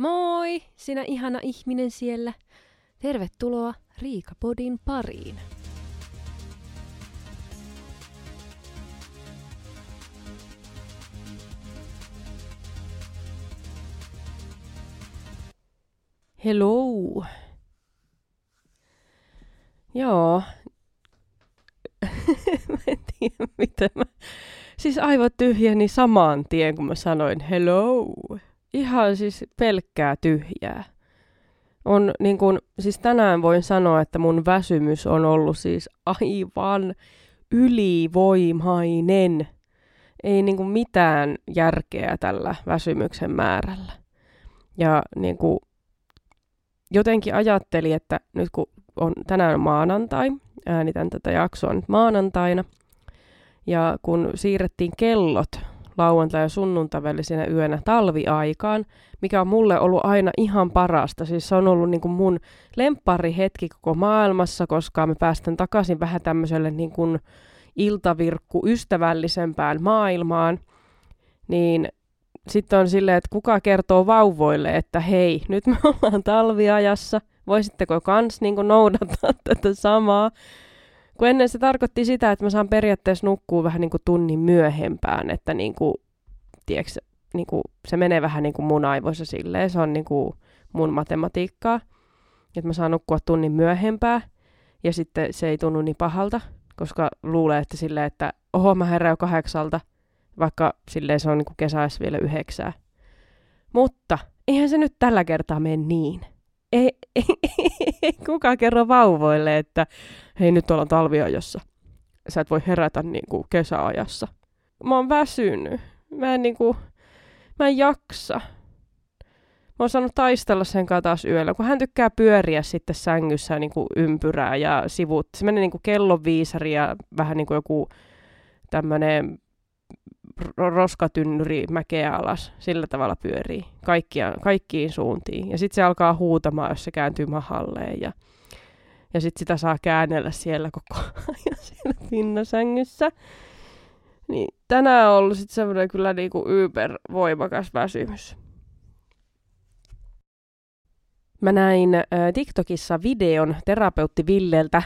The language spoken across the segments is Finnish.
Moi, sinä ihana ihminen siellä. Tervetuloa Riikapodin pariin. Hello. Joo. mä en tiedä, miten mä... Siis aivot tyhjeni saman tien, kun mä sanoin hello. Ihan siis pelkkää tyhjää. On niin kun, siis tänään voin sanoa, että mun väsymys on ollut siis aivan ylivoimainen. Ei niin kuin mitään järkeä tällä väsymyksen määrällä. Ja niin kuin, jotenkin ajattelin, että nyt kun on tänään maanantai, äänitän tätä jaksoa nyt maanantaina, ja kun siirrettiin kellot lauantai- ja sunnuntai välisenä yönä talviaikaan, mikä on mulle ollut aina ihan parasta. Siis se on ollut niin kuin mun lemppari hetki koko maailmassa, koska me päästään takaisin vähän tämmöiselle niin kuin iltavirkku ystävällisempään maailmaan. Niin sitten on silleen, että kuka kertoo vauvoille, että hei, nyt me ollaan talviajassa, voisitteko kans niin noudattaa tätä samaa. Kun ennen se tarkoitti sitä, että mä saan periaatteessa nukkua vähän niin kuin tunnin myöhempään, että niin kuin, tiedätkö, niin kuin, se menee vähän niin kuin mun aivoissa silleen, se on niin kuin mun matematiikkaa, että mä saan nukkua tunnin myöhempään, ja sitten se ei tunnu niin pahalta, koska luulee, että silleen, että oho, mä herään jo kahdeksalta, vaikka silleen se on niin kuin kesäis vielä yhdeksää. Mutta eihän se nyt tällä kertaa mene niin ei, ei, ei kukaan kerro vauvoille, että hei nyt ollaan talviajossa. Sä et voi herätä niin kuin kesäajassa. Mä oon väsynyt. Mä en, niin kuin, mä en jaksa. Mä oon saanut taistella sen kanssa taas yöllä, kun hän tykkää pyöriä sitten sängyssä niin kuin ympyrää ja sivut. Se menee niin kuin kellonviisari ja vähän niin kuin joku tämmöinen roskatynnyri mäkeä alas. Sillä tavalla pyörii kaikkia, kaikkiin suuntiin. Ja sitten se alkaa huutamaan, jos se kääntyy mahalleen. Ja, ja sitten sitä saa käännellä siellä koko ajan siellä pinnasängyssä. Niin tänään on ollut sitten semmoinen kyllä niinku voimakas väsymys. Mä näin äh, TikTokissa videon terapeutti Villeltä,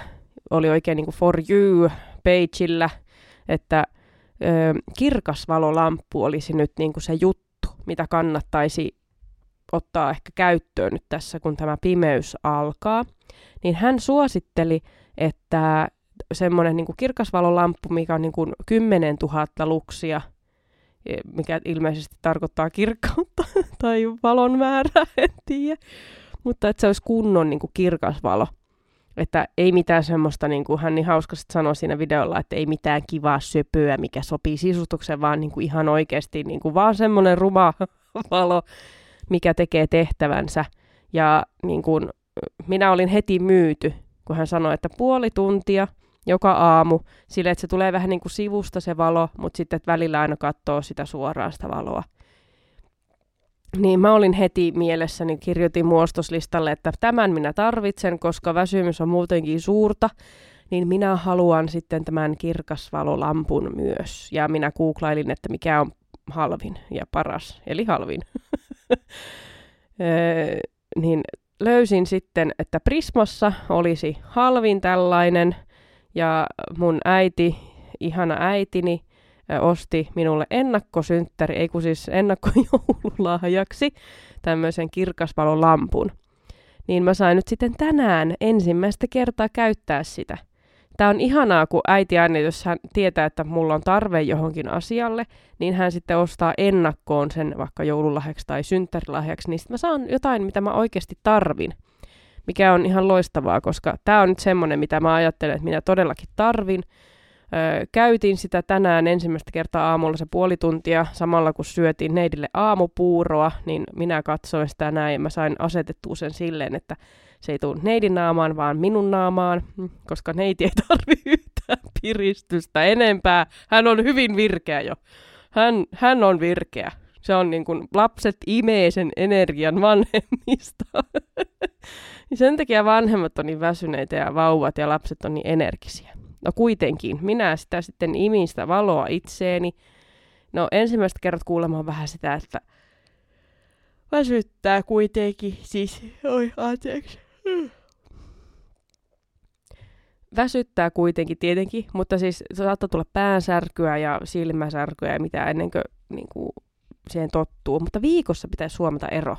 oli oikein niinku for you pageillä, että ö, kirkasvalolamppu olisi nyt niin kuin se juttu, mitä kannattaisi ottaa ehkä käyttöön nyt tässä, kun tämä pimeys alkaa, niin hän suositteli, että semmoinen niin kirkasvalolamppu, mikä on niin kuin 10 000 luksia, e, mikä ilmeisesti tarkoittaa kirkkautta tai valon määrää, en tiedä, mutta että se olisi kunnon niin kuin kirkas valo. Että ei mitään semmoista, niin kuin hän niin hauskasti sanoi siinä videolla, että ei mitään kivaa söpöä, mikä sopii sisustukseen, vaan niin kuin ihan oikeasti niin kuin vaan semmoinen ruma valo, mikä tekee tehtävänsä. Ja niin kuin, minä olin heti myyty, kun hän sanoi, että puoli tuntia joka aamu, sille että se tulee vähän niin kuin sivusta se valo, mutta sitten välillä aina katsoo sitä suoraan sitä valoa. Niin mä olin heti mielessäni, kirjoitin muostoslistalle, että tämän minä tarvitsen, koska väsymys on muutenkin suurta, niin minä haluan sitten tämän kirkasvalolampun myös. Ja minä googlailin, että mikä on halvin ja paras, eli halvin. öö, niin löysin sitten, että Prismassa olisi halvin tällainen, ja mun äiti, ihana äitini, osti minulle ennakkosynttäri, ei kun siis ennakkojoululahjaksi, tämmöisen kirkaspalolampun. Niin mä sain nyt sitten tänään ensimmäistä kertaa käyttää sitä. Tämä on ihanaa, kun äiti aina, jos hän tietää, että mulla on tarve johonkin asialle, niin hän sitten ostaa ennakkoon sen vaikka joululahjaksi tai synttärilahjaksi, niin sitten mä saan jotain, mitä mä oikeasti tarvin. Mikä on ihan loistavaa, koska tämä on nyt semmoinen, mitä mä ajattelen, että minä todellakin tarvin, Öö, käytin sitä tänään ensimmäistä kertaa aamulla se puoli tuntia, samalla kun syötiin neidille aamupuuroa, niin minä katsoin sitä näin. Mä sain asetettua sen silleen, että se ei tule neidin naamaan, vaan minun naamaan, mm, koska neiti ei tarvi yhtään piristystä enempää. Hän on hyvin virkeä jo. Hän, hän on virkeä. Se on niin kuin lapset imee sen energian vanhemmista. sen takia vanhemmat on niin väsyneitä ja vauvat ja lapset on niin energisiä. No kuitenkin, minä sitä sitten imin sitä valoa itseeni. No ensimmäistä kerrat kuulemaan vähän sitä, että väsyttää kuitenkin, siis, oi anteeksi. Väsyttää kuitenkin tietenkin, mutta siis saattaa tulla päänsärkyä ja silmäsärkyä ja mitä ennen kuin, niin kuin siihen tottuu. Mutta viikossa pitäisi suomata ero.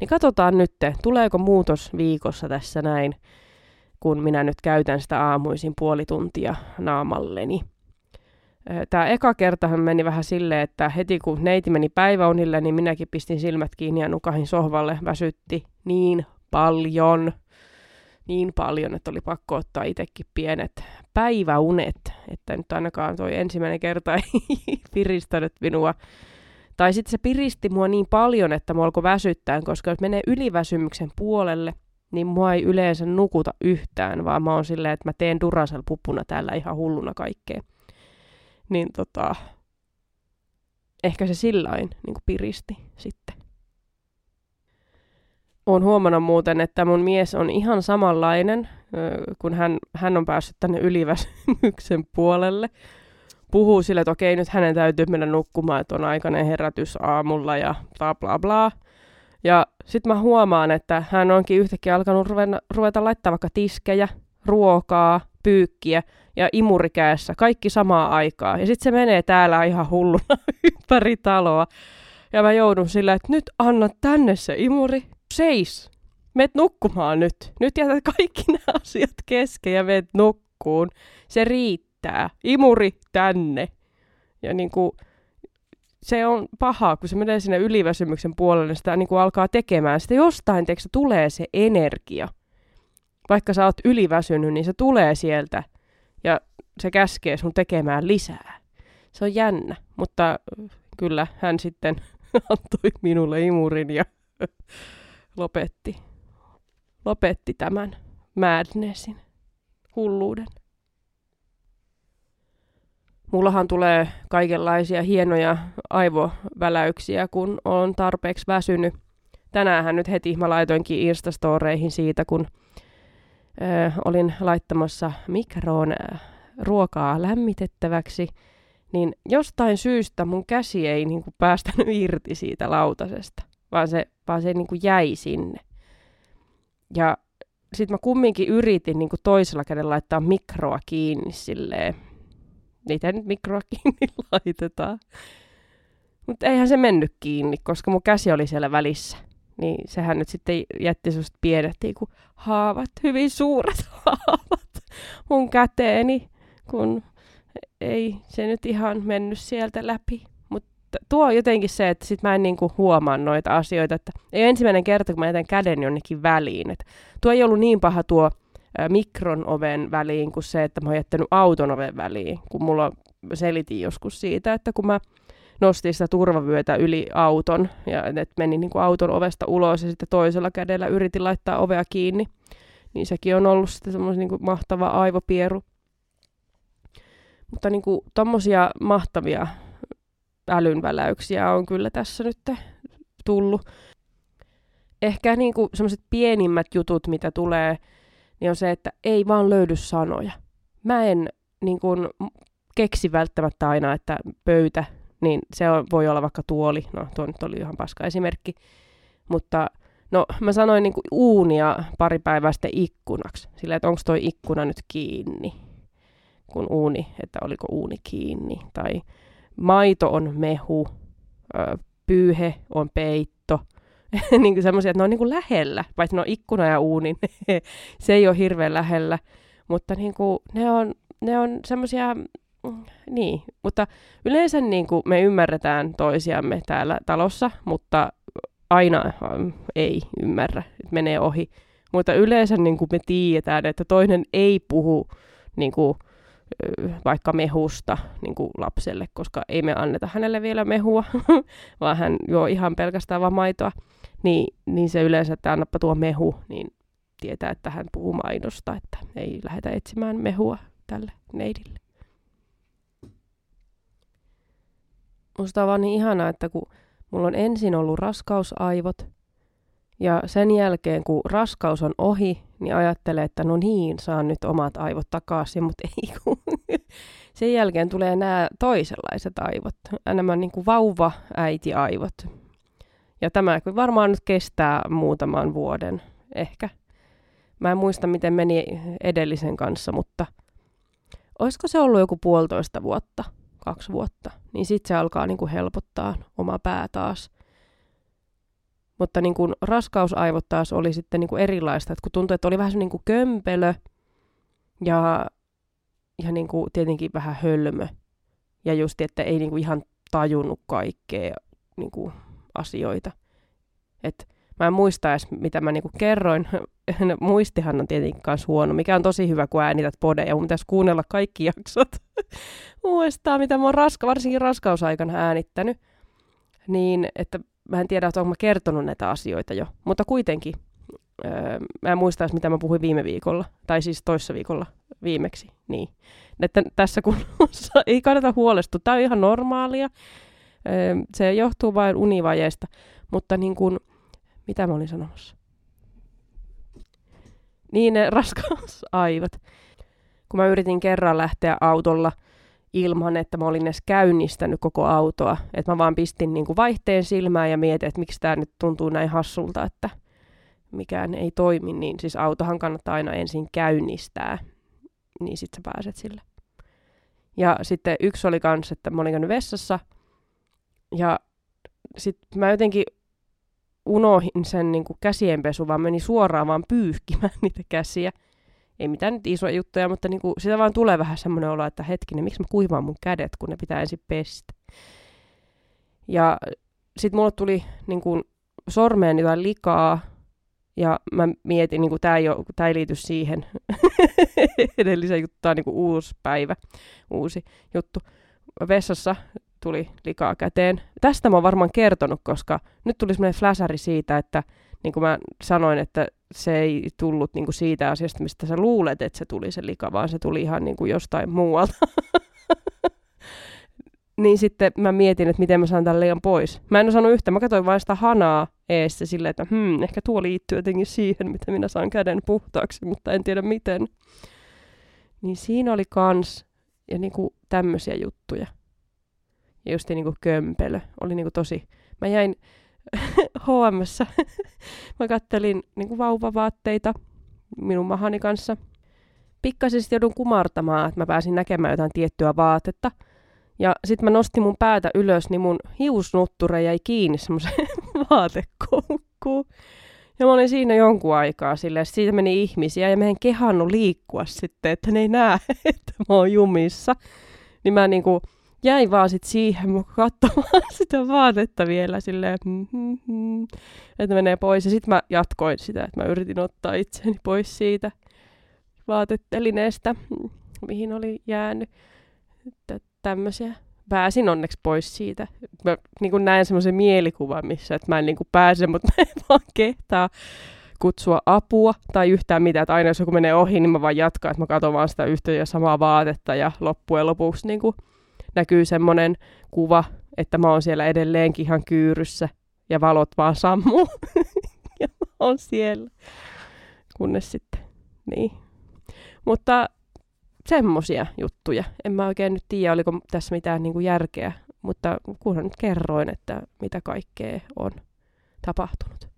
Niin katsotaan nyt, tuleeko muutos viikossa tässä näin, kun minä nyt käytän sitä aamuisin puoli tuntia naamalleni. Tämä eka kertahan meni vähän silleen, että heti kun neiti meni päiväunille, niin minäkin pistin silmät kiinni ja nukahin sohvalle. Väsytti niin paljon, niin paljon, että oli pakko ottaa itsekin pienet päiväunet. Että nyt ainakaan toi ensimmäinen kerta ei piristänyt minua. Tai sitten se piristi mua niin paljon, että mua alkoi väsyttää, koska jos menee yliväsymyksen puolelle, niin mua ei yleensä nukuta yhtään, vaan mä oon silleen, että mä teen Duracell pupuna täällä ihan hulluna kaikkea niin tota, ehkä se sillain niin piristi sitten. Olen huomannut muuten, että mun mies on ihan samanlainen, kun hän, hän on päässyt tänne yliväsymyksen puolelle. Puhuu sille, että okei, nyt hänen täytyy mennä nukkumaan, että on aikainen herätys aamulla ja bla bla bla. Ja sitten mä huomaan, että hän onkin yhtäkkiä alkanut ruveta, ruveta laittaa vaikka tiskejä, ruokaa, pyykkiä ja imurikäessä, kaikki samaa aikaa. Ja sitten se menee täällä ihan hulluna ympäri taloa. Ja mä joudun sillä, että nyt anna tänne se imuri, seis, meet nukkumaan nyt. Nyt jätät kaikki nämä asiat kesken ja meet nukkuun. Se riittää. Imuri tänne. Ja niin kuin, se on paha, kun se menee sinne yliväsymyksen puolelle, niin sitä niin kuin alkaa tekemään. Sitä jostain tekstä tulee se energia. Vaikka sä oot yliväsynyt, niin se tulee sieltä ja se käskee sun tekemään lisää. Se on jännä, mutta kyllä hän sitten antoi minulle imurin ja lopetti, lopetti tämän madnessin, hulluuden. Mullahan tulee kaikenlaisia hienoja aivoväläyksiä, kun on tarpeeksi väsynyt. Tänään nyt heti mä laitoinkin Instastoreihin siitä, kun ö, olin laittamassa mikroon ruokaa lämmitettäväksi, niin jostain syystä mun käsi ei niin kuin, päästänyt irti siitä lautasesta, vaan se, vaan se niin kuin, jäi sinne. Ja sitten mä kumminkin yritin niin kuin toisella kädellä laittaa mikroa kiinni silleen. Niitä nyt mikroa kiinni laitetaan. Mutta eihän se mennyt kiinni, koska mun käsi oli siellä välissä niin sehän nyt sitten jätti susta pienet niin haavat, hyvin suuret haavat mun käteeni, kun ei se nyt ihan mennyt sieltä läpi. Mutta tuo jotenkin se, että sit mä en niinku huomaa noita asioita, että ei ensimmäinen kerta, kun mä jätän käden jonnekin väliin. Et tuo ei ollut niin paha tuo mikron oven väliin kuin se, että mä oon jättänyt auton oven väliin, kun mulla selitin joskus siitä, että kun mä nosti sitä turvavyötä yli auton ja että meni niin kuin auton ovesta ulos ja sitten toisella kädellä yritin laittaa ovea kiinni. Niin sekin on ollut sitten semmoinen niin kuin mahtava aivopieru. Mutta niin kuin tommosia mahtavia älynväläyksiä on kyllä tässä nyt tullut. Ehkä niin kuin semmoiset pienimmät jutut, mitä tulee, niin on se, että ei vaan löydy sanoja. Mä en niin kuin, keksi välttämättä aina, että pöytä niin se on, voi olla vaikka tuoli, no tuo nyt oli ihan paska esimerkki, mutta no mä sanoin niin kuin uunia pari päivää sitten ikkunaksi, sillä että onko toi ikkuna nyt kiinni, kun uuni, että oliko uuni kiinni, tai maito on mehu, pyyhe on peitto, niin kuin semmoisia, että ne on niin kuin lähellä, paitsi no ikkuna ja uuni, se ei ole hirveän lähellä, mutta niin kuin, ne on, ne on semmoisia niin, mutta yleensä niin kuin me ymmärretään toisiamme täällä talossa, mutta aina ähm, ei ymmärrä, menee ohi. Mutta yleensä niin kuin me tiedetään, että toinen ei puhu niin kuin, vaikka mehusta niin kuin lapselle, koska ei me anneta hänelle vielä mehua, vaan hän juo ihan pelkästään vaan maitoa. Niin, niin se yleensä, että annappa tuo mehu, niin tietää, että hän puhuu maidosta, että ei lähdetä etsimään mehua tälle neidille. musta on vaan niin ihanaa, että kun mulla on ensin ollut raskausaivot, ja sen jälkeen, kun raskaus on ohi, niin ajattelee, että no niin, saan nyt omat aivot takaisin, mutta ei kun sen jälkeen tulee nämä toisenlaiset aivot, enemmän niin kuin vauva-äiti-aivot. Ja tämä varmaan nyt kestää muutaman vuoden, ehkä. Mä en muista, miten meni edellisen kanssa, mutta olisiko se ollut joku puolitoista vuotta, kaksi vuotta, niin sitten se alkaa niin kuin helpottaa oma pää taas. Mutta niin kuin raskausaivot taas oli sitten niin kuin erilaista, että kun tuntui, että oli vähän niin kuin kömpelö ja, ja niin kuin tietenkin vähän hölmö. Ja just, että ei niin kuin ihan tajunnut kaikkea niin kuin asioita. Et mä en muista edes, mitä mä niinku kerroin. Muistihan on tietenkin myös huono, mikä on tosi hyvä, kun äänität podeja. Mun pitäisi kuunnella kaikki jaksot uudestaan, mitä mä oon raska, varsinkin raskausaikana äänittänyt. Niin, että mä en tiedä, että onko mä kertonut näitä asioita jo. Mutta kuitenkin, öö, mä en muista edes, mitä mä puhuin viime viikolla. Tai siis toissa viikolla viimeksi. Niin. Että tässä kun ei kannata huolestua. Tämä on ihan normaalia. Öö, se johtuu vain univajeesta. Mutta niin kuin, mitä mä olin sanomassa? Niin ne raskausaivot. Kun mä yritin kerran lähteä autolla ilman, että mä olin edes käynnistänyt koko autoa. Että mä vaan pistin niin kuin vaihteen silmään ja mietin, että miksi tämä nyt tuntuu näin hassulta, että mikään ei toimi. Niin siis autohan kannattaa aina ensin käynnistää, niin sit sä pääset sille. Ja sitten yksi oli kans, että mä olin käynyt vessassa ja sitten mä jotenkin unohin sen niin kuin käsienpesu, vaan meni suoraan vaan pyyhkimään niitä käsiä. Ei mitään nyt isoja juttuja, mutta niin kuin, sitä vaan tulee vähän semmoinen olo, että hetkinen, miksi mä kuivaan mun kädet, kun ne pitää ensin pestä. Ja sitten mulle tuli niin kuin, sormeen jotain likaa, ja mä mietin, niin tämä ei, ei liity siihen edellisen juttu, tämä on niin uusi päivä, uusi juttu. Vessassa tuli likaa käteen. Tästä mä oon varmaan kertonut, koska nyt tuli semmoinen fläsäri siitä, että niin kuin mä sanoin, että se ei tullut niin kuin siitä asiasta, mistä sä luulet, että se tuli se lika, vaan se tuli ihan niin kuin jostain muualta. niin sitten mä mietin, että miten mä saan tämän liian pois. Mä en osannut yhtä, mä katsoin vain sitä hanaa eessä silleen, että hmm, ehkä tuo liittyy jotenkin siihen, miten minä saan käden puhtaaksi, mutta en tiedä miten. Niin siinä oli kans ja niin kuin tämmöisiä juttuja ja just niin kuin kömpelö. Oli niin kuin tosi... Mä jäin HMssä, mä kattelin niin kuin vauvavaatteita minun mahani kanssa. Pikkaisesti joudun kumartamaan, että mä pääsin näkemään jotain tiettyä vaatetta. Ja sitten mä nostin mun päätä ylös, niin mun hiusnutture jäi kiinni semmoiseen vaatekoukkuun. Ja mä olin siinä jonkun aikaa silleen, siitä meni ihmisiä ja meidän kehannut liikkua sitten, että ne ei näe, että mä oon jumissa. Niin mä niinku jäi vaan sit siihen katsomaan sitä vaatetta vielä silleen, mm-hmm, että menee pois. Ja sitten mä jatkoin sitä, että mä yritin ottaa itseni pois siitä vaatetelineestä, mihin oli jäänyt. Että tämmöisiä. Pääsin onneksi pois siitä. Mä niin näen semmoisen mielikuvan, missä että mä en niin pääse, mutta mä en vaan kehtaa kutsua apua tai yhtään mitään. Että aina jos joku menee ohi, niin mä vaan jatkan, että mä katson vaan sitä yhtä ja samaa vaatetta ja loppujen lopuksi niin kuin näkyy semmoinen kuva, että mä oon siellä edelleenkin ihan kyyryssä ja valot vaan sammuu. ja mä oon siellä. Kunnes sitten, niin. Mutta semmosia juttuja. En mä oikein nyt tiedä, oliko tässä mitään niin kuin järkeä, mutta kunhan nyt kerroin, että mitä kaikkea on tapahtunut.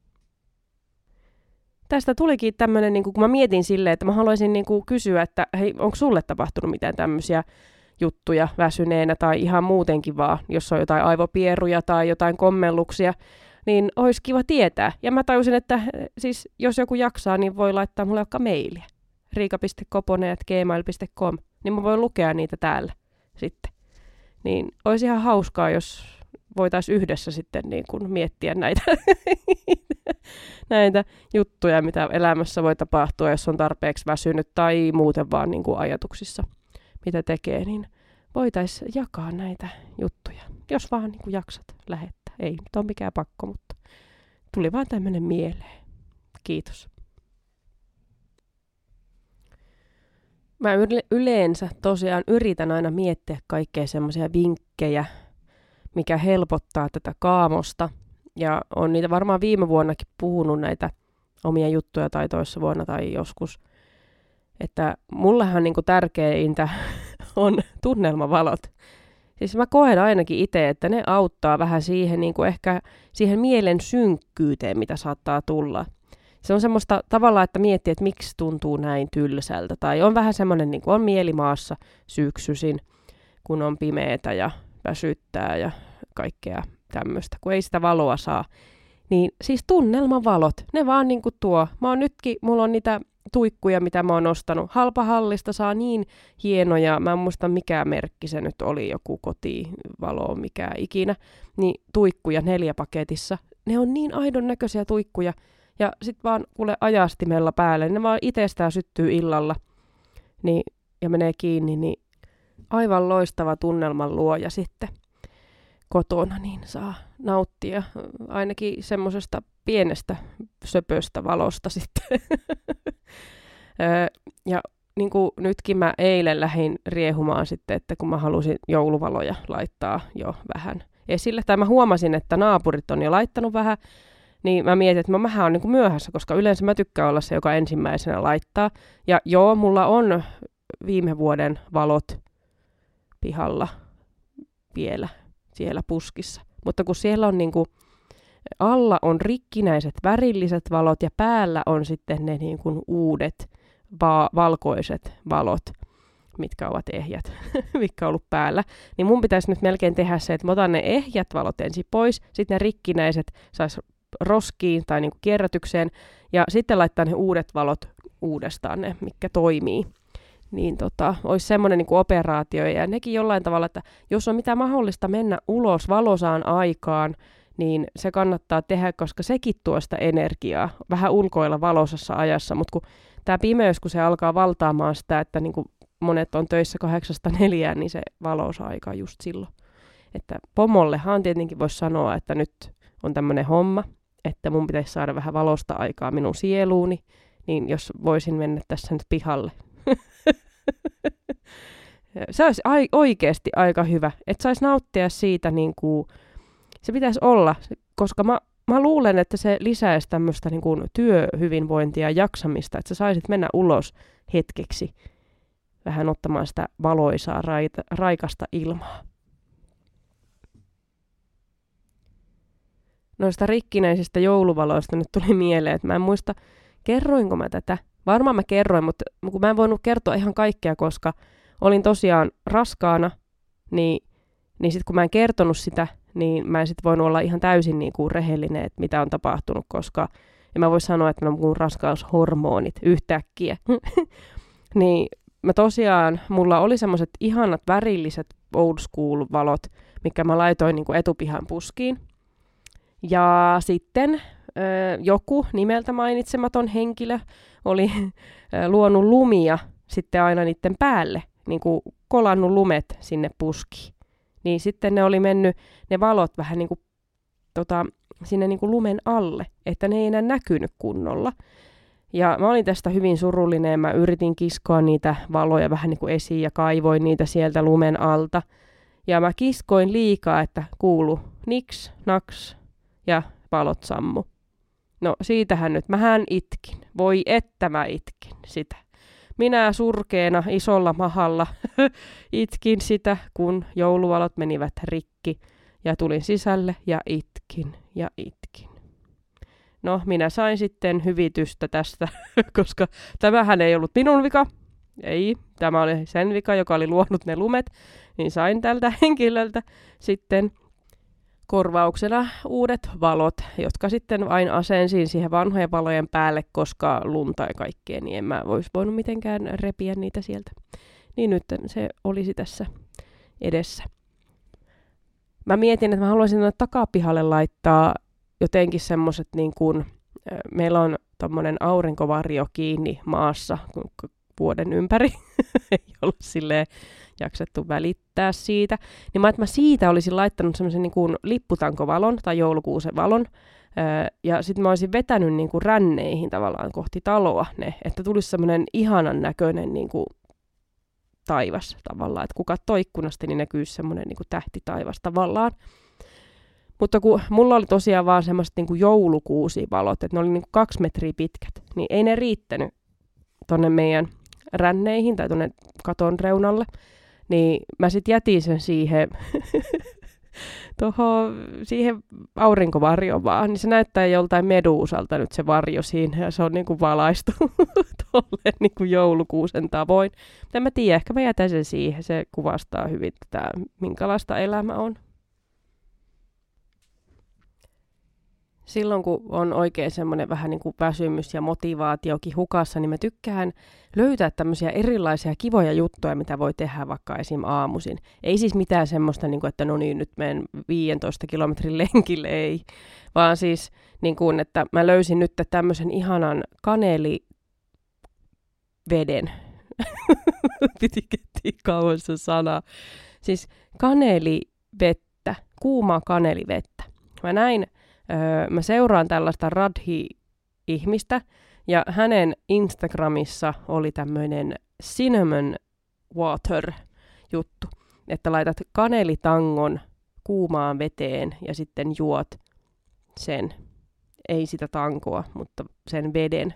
Tästä tulikin tämmöinen, niin kun mä mietin silleen, että mä haluaisin niin kuin kysyä, että hei, onko sulle tapahtunut mitään tämmöisiä juttuja väsyneenä tai ihan muutenkin vaan, jos on jotain aivopieruja tai jotain kommelluksia, niin olisi kiva tietää. Ja mä tajusin, että siis jos joku jaksaa, niin voi laittaa mulle vaikka mailia. riika.koponen.gmail.com, niin mä voin lukea niitä täällä sitten. Niin olisi ihan hauskaa, jos voitaisiin yhdessä sitten niin kuin miettiä näitä, näitä juttuja, mitä elämässä voi tapahtua, jos on tarpeeksi väsynyt tai muuten vaan niin kuin ajatuksissa tekee, niin voitaisiin jakaa näitä juttuja, jos vaan niin kuin jaksat lähettää. Ei nyt ole mikään pakko, mutta tuli vaan tämmöinen mieleen. Kiitos. Mä yleensä tosiaan yritän aina miettiä kaikkea semmoisia vinkkejä, mikä helpottaa tätä kaamosta. Ja on niitä varmaan viime vuonnakin puhunut näitä omia juttuja tai toissa vuonna tai joskus – että mullehan niin tärkeintä on tunnelmavalot. Siis mä koen ainakin itse, että ne auttaa vähän siihen niin kuin ehkä siihen mielen synkkyyteen, mitä saattaa tulla. Se on semmoista tavalla, että miettii, että miksi tuntuu näin tylsältä. Tai on vähän semmoinen, niin kuin on mielimaassa syksyisin, kun on pimeätä ja väsyttää ja kaikkea tämmöistä, kun ei sitä valoa saa. Niin siis tunnelmavalot, ne vaan niin kuin tuo. Mä oon nytkin, mulla on niitä tuikkuja, mitä mä oon ostanut. Halpahallista saa niin hienoja, mä en muista mikä merkki se nyt oli, joku kotivalo, mikä ikinä, niin tuikkuja neljä paketissa. Ne on niin aidon näköisiä tuikkuja, ja sit vaan kuule ajastimella päälle, ne vaan itsestään syttyy illalla, niin, ja menee kiinni, niin aivan loistava tunnelman luoja sitten kotona, niin saa nauttia ainakin semmoisesta pienestä söpöstä valosta sitten. ja niin kuin nytkin mä eilen lähdin riehumaan sitten, että kun mä halusin jouluvaloja laittaa jo vähän esille, tai mä huomasin, että naapurit on jo laittanut vähän, niin mä mietin, että mä vähän on niin kuin myöhässä, koska yleensä mä tykkään olla se, joka ensimmäisenä laittaa. Ja joo, mulla on viime vuoden valot pihalla vielä siellä puskissa. Mutta kun siellä on niin kuin, alla on rikkinäiset värilliset valot ja päällä on sitten ne niin kuin uudet va- valkoiset valot, mitkä ovat ehjät, mitkä on ollut päällä. Niin mun pitäisi nyt melkein tehdä se, että mä otan ne ehjät valot ensin pois, sitten ne rikkinäiset sais roskiin tai niin kuin kierrätykseen ja sitten laittaa ne uudet valot uudestaan, ne mikä toimii niin tota, olisi semmoinen niin operaatio. Ja nekin jollain tavalla, että jos on mitään mahdollista mennä ulos valosaan aikaan, niin se kannattaa tehdä, koska sekin tuo sitä energiaa vähän ulkoilla valosassa ajassa. Mutta kun tämä pimeys, kun se alkaa valtaamaan sitä, että niin kuin monet on töissä kahdeksasta neljään, niin se valosa-aika on just silloin. Että pomollehan tietenkin voisi sanoa, että nyt on tämmöinen homma, että mun pitäisi saada vähän valosta aikaa minun sieluuni, niin jos voisin mennä tässä nyt pihalle se olisi oikeasti aika hyvä, että saisi nauttia siitä, niin kuin, se pitäisi olla, koska mä, mä luulen, että se lisäisi tämmöistä niin kuin työhyvinvointia ja jaksamista, että sä saisit mennä ulos hetkeksi vähän ottamaan sitä valoisaa, raita, raikasta ilmaa. Noista rikkinäisistä jouluvaloista nyt tuli mieleen, että mä en muista, kerroinko mä tätä, Varmaan mä kerroin, mutta kun mä en voinut kertoa ihan kaikkea, koska olin tosiaan raskaana, niin, niin sitten kun mä en kertonut sitä, niin mä en sitten voinut olla ihan täysin niin kuin rehellinen, että mitä on tapahtunut, koska en mä voi sanoa, että on mun raskaushormonit yhtäkkiä. niin mä tosiaan, mulla oli semmoiset ihanat värilliset old school valot, mikä mä laitoin niin kuin etupihan puskiin. Ja sitten joku nimeltä mainitsematon henkilö oli luonut lumia sitten aina niiden päälle, niin kuin kolannut lumet sinne puskiin. Niin sitten ne oli mennyt, ne valot vähän niin kuin, tota, sinne niin kuin lumen alle, että ne ei enää näkynyt kunnolla. Ja mä olin tästä hyvin surullinen mä yritin kiskoa niitä valoja vähän niin kuin esiin ja kaivoin niitä sieltä lumen alta. Ja mä kiskoin liikaa, että kuulu niks, naks ja valot sammu. No siitähän nyt, mähän itkin. Voi että mä itkin sitä. Minä surkeena isolla mahalla itkin sitä, kun jouluvalot menivät rikki ja tulin sisälle ja itkin ja itkin. No, minä sain sitten hyvitystä tästä, koska tämähän ei ollut minun vika. Ei, tämä oli sen vika, joka oli luonut ne lumet. Niin sain tältä henkilöltä sitten korvauksena uudet valot, jotka sitten vain asensin siihen vanhojen valojen päälle, koska lunta ja kaikkea, niin en mä olisi voinut mitenkään repiä niitä sieltä. Niin nyt se olisi tässä edessä. Mä mietin, että mä haluaisin tuonne takapihalle laittaa jotenkin semmoset niin kuin, meillä on tommonen aurinkovarjo kiinni maassa vuoden ympäri, ei ollut silleen jaksettu välittää siitä. Niin mä, että mä siitä olisin laittanut semmoisen niin kuin lipputankovalon tai joulukuusen valon, ja sitten mä olisin vetänyt niin kuin ränneihin tavallaan kohti taloa ne, että tulisi semmoinen ihanan näköinen niin kuin taivas tavallaan, että kun katsoo ikkunasta, niin näkyy semmoinen niin tähti taivas tavallaan. Mutta kun mulla oli tosiaan vaan semmoiset niin joulukuusivalot, että ne oli niin kuin kaksi metriä pitkät, niin ei ne riittänyt tonne meidän ränneihin tai tuonne katon reunalle. Niin mä sitten jätin sen siihen, toho, siihen aurinkovarjoon vaan, niin se näyttää joltain meduusalta nyt se varjo siinä, ja se on niinku valaistu tolleen niinku joulukuusen tavoin. Mutta en mä tiedä, ehkä mä jätän sen siihen, se kuvastaa hyvin tätä, minkälaista elämä on. Silloin kun on oikein semmoinen vähän niin kuin väsymys ja motivaatiokin hukassa, niin mä tykkään löytää tämmöisiä erilaisia kivoja juttuja, mitä voi tehdä vaikka esim. aamuisin. Ei siis mitään semmoista, niin kuin, että no niin, nyt menen 15 kilometrin lenkille, ei. Vaan siis, niin kuin, että mä löysin nyt tämmöisen ihanan kaneliveden. Piti kettiä kauan se sana. Siis kanelivettä, kuumaa kanelivettä. Mä näin öö, mä seuraan tällaista Radhi-ihmistä, ja hänen Instagramissa oli tämmöinen cinnamon water juttu, että laitat kanelitangon kuumaan veteen ja sitten juot sen, ei sitä tankoa, mutta sen veden,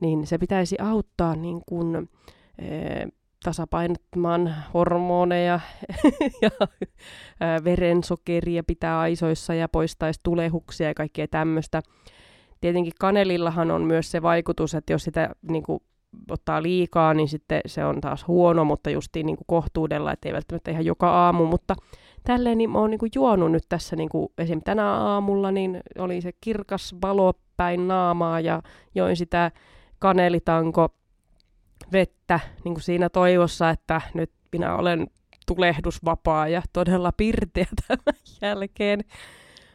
niin se pitäisi auttaa niin kuin, tasapainottamaan hormoneja ja verensokeria pitää aisoissa ja poistaisi tulehuksia ja kaikkea tämmöistä. Tietenkin kanelillahan on myös se vaikutus, että jos sitä niin kuin, ottaa liikaa, niin sitten se on taas huono, mutta justiin niin kuin kohtuudella, että ei välttämättä ihan joka aamu, mutta tälleen niin mä oon niin kuin juonut nyt tässä niin kuin esim. tänä aamulla, niin oli se kirkas valo päin naamaa ja join sitä kanelitanko vettä niin kuin siinä toivossa, että nyt minä olen tulehdusvapaa ja todella pirteä tämän jälkeen.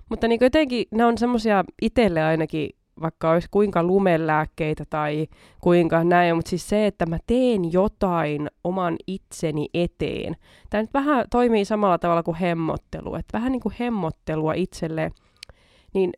Mutta niin jotenkin ne on semmoisia itselle ainakin, vaikka olisi kuinka lumelääkkeitä tai kuinka näin, mutta siis se, että mä teen jotain oman itseni eteen. Tämä nyt vähän toimii samalla tavalla kuin hemmottelu, että vähän niin kuin hemmottelua itselle, niin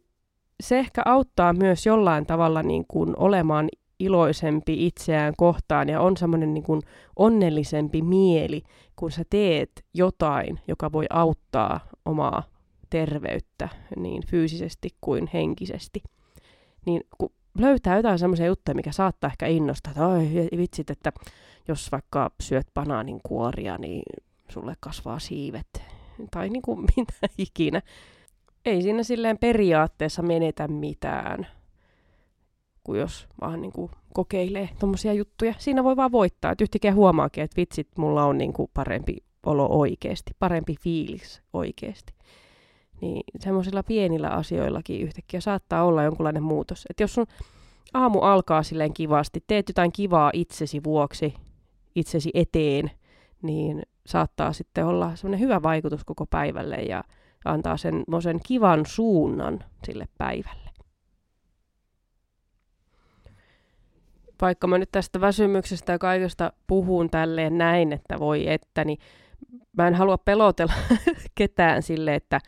se ehkä auttaa myös jollain tavalla niin kuin olemaan iloisempi itseään kohtaan ja on semmoinen niin kuin onnellisempi mieli, kun sä teet jotain, joka voi auttaa omaa terveyttä niin fyysisesti kuin henkisesti. Niin kun löytää jotain semmoisia juttuja, mikä saattaa ehkä innostaa, että oi vitsit, että jos vaikka syöt banaanin kuoria, niin sulle kasvaa siivet tai niin kuin mitä ikinä. Ei siinä silleen periaatteessa menetä mitään kuin jos vaan niin kuin kokeilee tuommoisia juttuja. Siinä voi vaan voittaa, että yhtäkkiä huomaakin, että vitsit, mulla on niin kuin parempi olo oikeasti, parempi fiilis oikeasti. Niin semmoisilla pienillä asioillakin yhtäkkiä saattaa olla jonkunlainen muutos. Että jos sun aamu alkaa silleen kivasti, teet jotain kivaa itsesi vuoksi, itsesi eteen, niin saattaa sitten olla semmoinen hyvä vaikutus koko päivälle ja antaa sen, sen kivan suunnan sille päivälle. Vaikka mä nyt tästä väsymyksestä ja kaikesta puhun tälleen näin, että voi että, niin mä en halua pelotella ketään sille, että,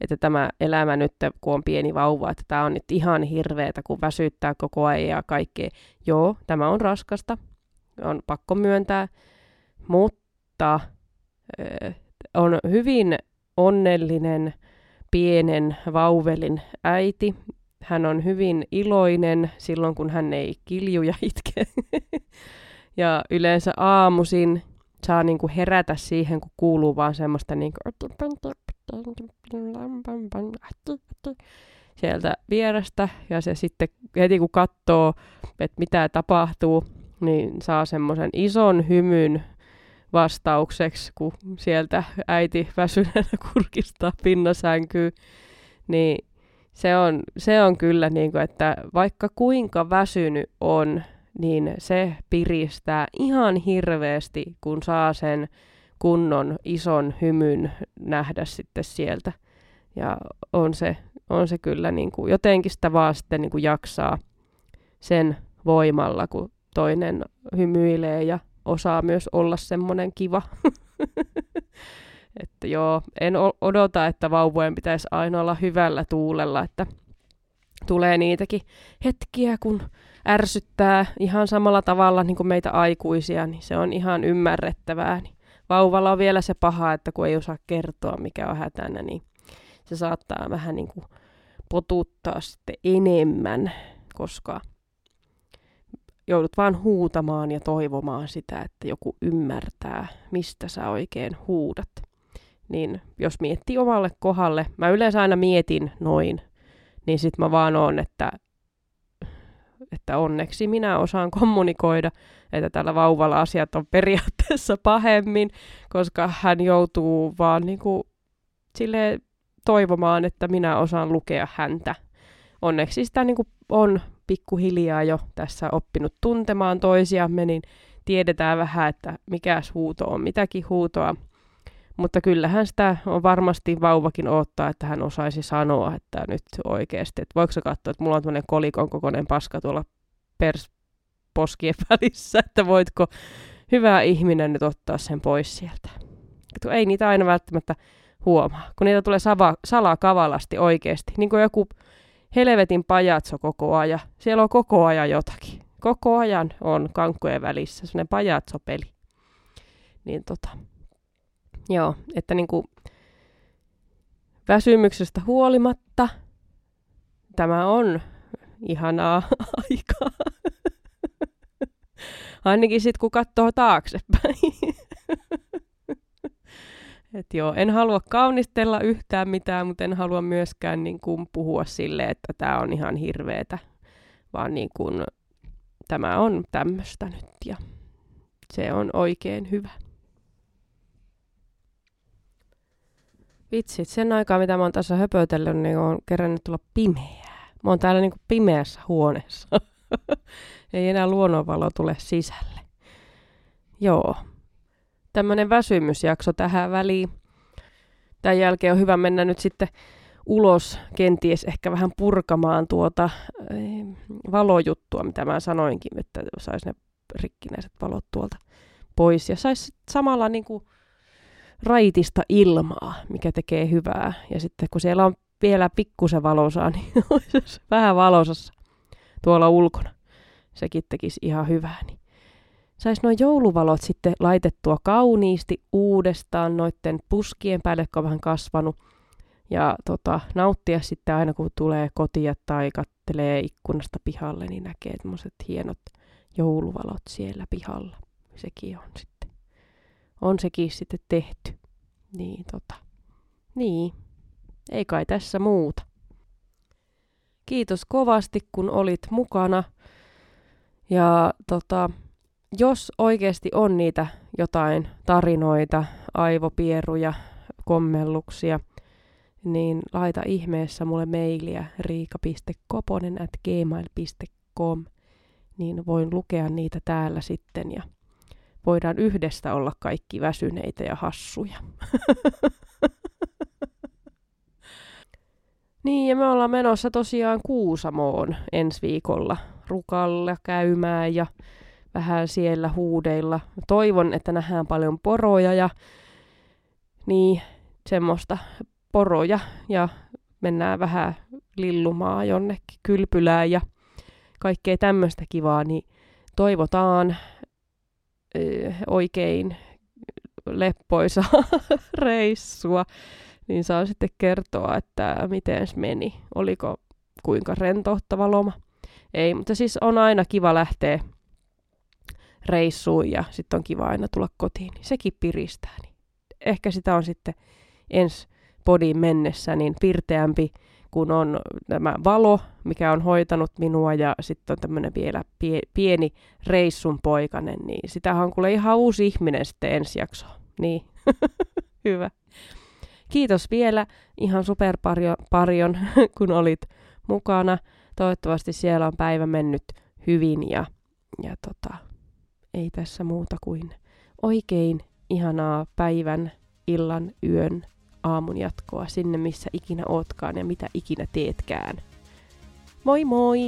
että tämä elämä nyt, kun on pieni vauva, että tämä on nyt ihan hirveetä, kun väsyttää koko ajan ja kaikkea. Joo, tämä on raskasta, on pakko myöntää, mutta äh, on hyvin onnellinen pienen vauvelin äiti, hän on hyvin iloinen silloin, kun hän ei kilju ja itke. ja yleensä aamuisin saa niin kuin herätä siihen, kun kuuluu vaan semmoista niin kuin sieltä vierestä. Ja se sitten heti kun katsoo, että mitä tapahtuu, niin saa semmoisen ison hymyn vastaukseksi, kun sieltä äiti väsyneenä kurkistaa pinnasänkyy. Niin se on, se on kyllä, niin kuin, että vaikka kuinka väsynyt on, niin se piristää ihan hirveästi, kun saa sen kunnon ison hymyn nähdä sitten sieltä. Ja on se, on se kyllä niin kuin, jotenkin sitä vaan sitten niin kuin jaksaa sen voimalla, kun toinen hymyilee ja osaa myös olla semmoinen kiva. Että joo, en odota, että vauvojen pitäisi aina olla hyvällä tuulella, että tulee niitäkin hetkiä, kun ärsyttää ihan samalla tavalla niin kuin meitä aikuisia, niin se on ihan ymmärrettävää. Niin vauvalla on vielä se paha, että kun ei osaa kertoa, mikä on hätänä, niin se saattaa vähän niin kuin potuttaa sitten enemmän, koska joudut vaan huutamaan ja toivomaan sitä, että joku ymmärtää, mistä sä oikein huudat. Niin jos miettii omalle kohdalle, mä yleensä aina mietin noin, niin sit mä vaan oon, että, että onneksi minä osaan kommunikoida, että tällä vauvalla asiat on periaatteessa pahemmin, koska hän joutuu vaan niinku sille toivomaan, että minä osaan lukea häntä. Onneksi sitä niinku on pikkuhiljaa jo tässä oppinut tuntemaan toisiamme, niin tiedetään vähän, että mikä huuto on mitäkin huutoa. Mutta kyllähän sitä on varmasti vauvakin odottaa, että hän osaisi sanoa, että nyt oikeasti, että voiko katsoa, että mulla on tämmöinen kolikon kokoinen paska tuolla pers poskien välissä, että voitko hyvä ihminen nyt ottaa sen pois sieltä. Ei niitä aina välttämättä huomaa, kun niitä tulee sava, salakavalasti oikeasti, niin kuin joku helvetin pajatso koko ajan. Siellä on koko ajan jotakin. Koko ajan on kankkojen välissä semmoinen pajatsopeli. Niin tota, joo, että niinku väsymyksestä huolimatta tämä on ihanaa aikaa. Ainakin sitten kun katsoo taaksepäin. Et joo, en halua kaunistella yhtään mitään, mutta en halua myöskään niin kuin, puhua sille, että tämä on ihan hirveetä, vaan niin kuin, tämä on tämmöistä nyt ja se on oikein hyvä. Vitsit, sen aikaa mitä mä oon tässä höpötellyt, niin on kerännyt tulla pimeää. Mä oon täällä niin kuin pimeässä huoneessa. Ei enää luonnonvalo tule sisälle. Joo, tämmöinen väsymysjakso tähän väliin. Tämän jälkeen on hyvä mennä nyt sitten ulos kenties ehkä vähän purkamaan tuota valojuttua, mitä mä sanoinkin, että saisi ne rikkinäiset valot tuolta pois ja saisi samalla niin kuin raitista ilmaa, mikä tekee hyvää. Ja sitten kun siellä on vielä pikkusen valosaa, niin olisi vähän valosassa tuolla ulkona. Sekin tekisi ihan hyvää. Niin saisi nuo jouluvalot sitten laitettua kauniisti uudestaan noiden puskien päälle, jotka on vähän kasvanut. Ja tota, nauttia sitten aina, kun tulee kotia tai kattelee ikkunasta pihalle, niin näkee tämmöiset hienot jouluvalot siellä pihalla. Sekin on sitten, on sekin sitten tehty. Niin, tota, niin, ei kai tässä muuta. Kiitos kovasti, kun olit mukana. Ja tota, jos oikeasti on niitä jotain tarinoita, aivopieruja, kommelluksia, niin laita ihmeessä mulle mailia riika.koponen at gmail.com, niin voin lukea niitä täällä sitten ja voidaan yhdestä olla kaikki väsyneitä ja hassuja. niin, ja me ollaan menossa tosiaan Kuusamoon ensi viikolla rukalla käymään ja vähän siellä huudeilla. Toivon, että nähdään paljon poroja ja niin semmoista poroja ja mennään vähän lillumaa jonnekin kylpylään ja kaikkea tämmöistä kivaa, niin toivotaan oikein leppoisa reissua, niin saa sitten kertoa, että miten meni. Oliko kuinka rentouttava loma. Ei, mutta siis on aina kiva lähteä reissuun ja sitten on kiva aina tulla kotiin, niin sekin piristää. Niin ehkä sitä on sitten ensi podiin mennessä niin pirteämpi, kun on tämä valo, mikä on hoitanut minua, ja sitten on tämmöinen vielä pie, pieni reissun poikanen, niin sitä on kuule ihan uusi ihminen sitten ensi jakso. Niin, hyvä. Kiitos vielä ihan super paljon, kun olit mukana. Toivottavasti siellä on päivä mennyt hyvin ja, ja tota, ei tässä muuta kuin oikein ihanaa päivän, illan, yön, aamun jatkoa sinne, missä ikinä ootkaan ja mitä ikinä teetkään. Moi moi!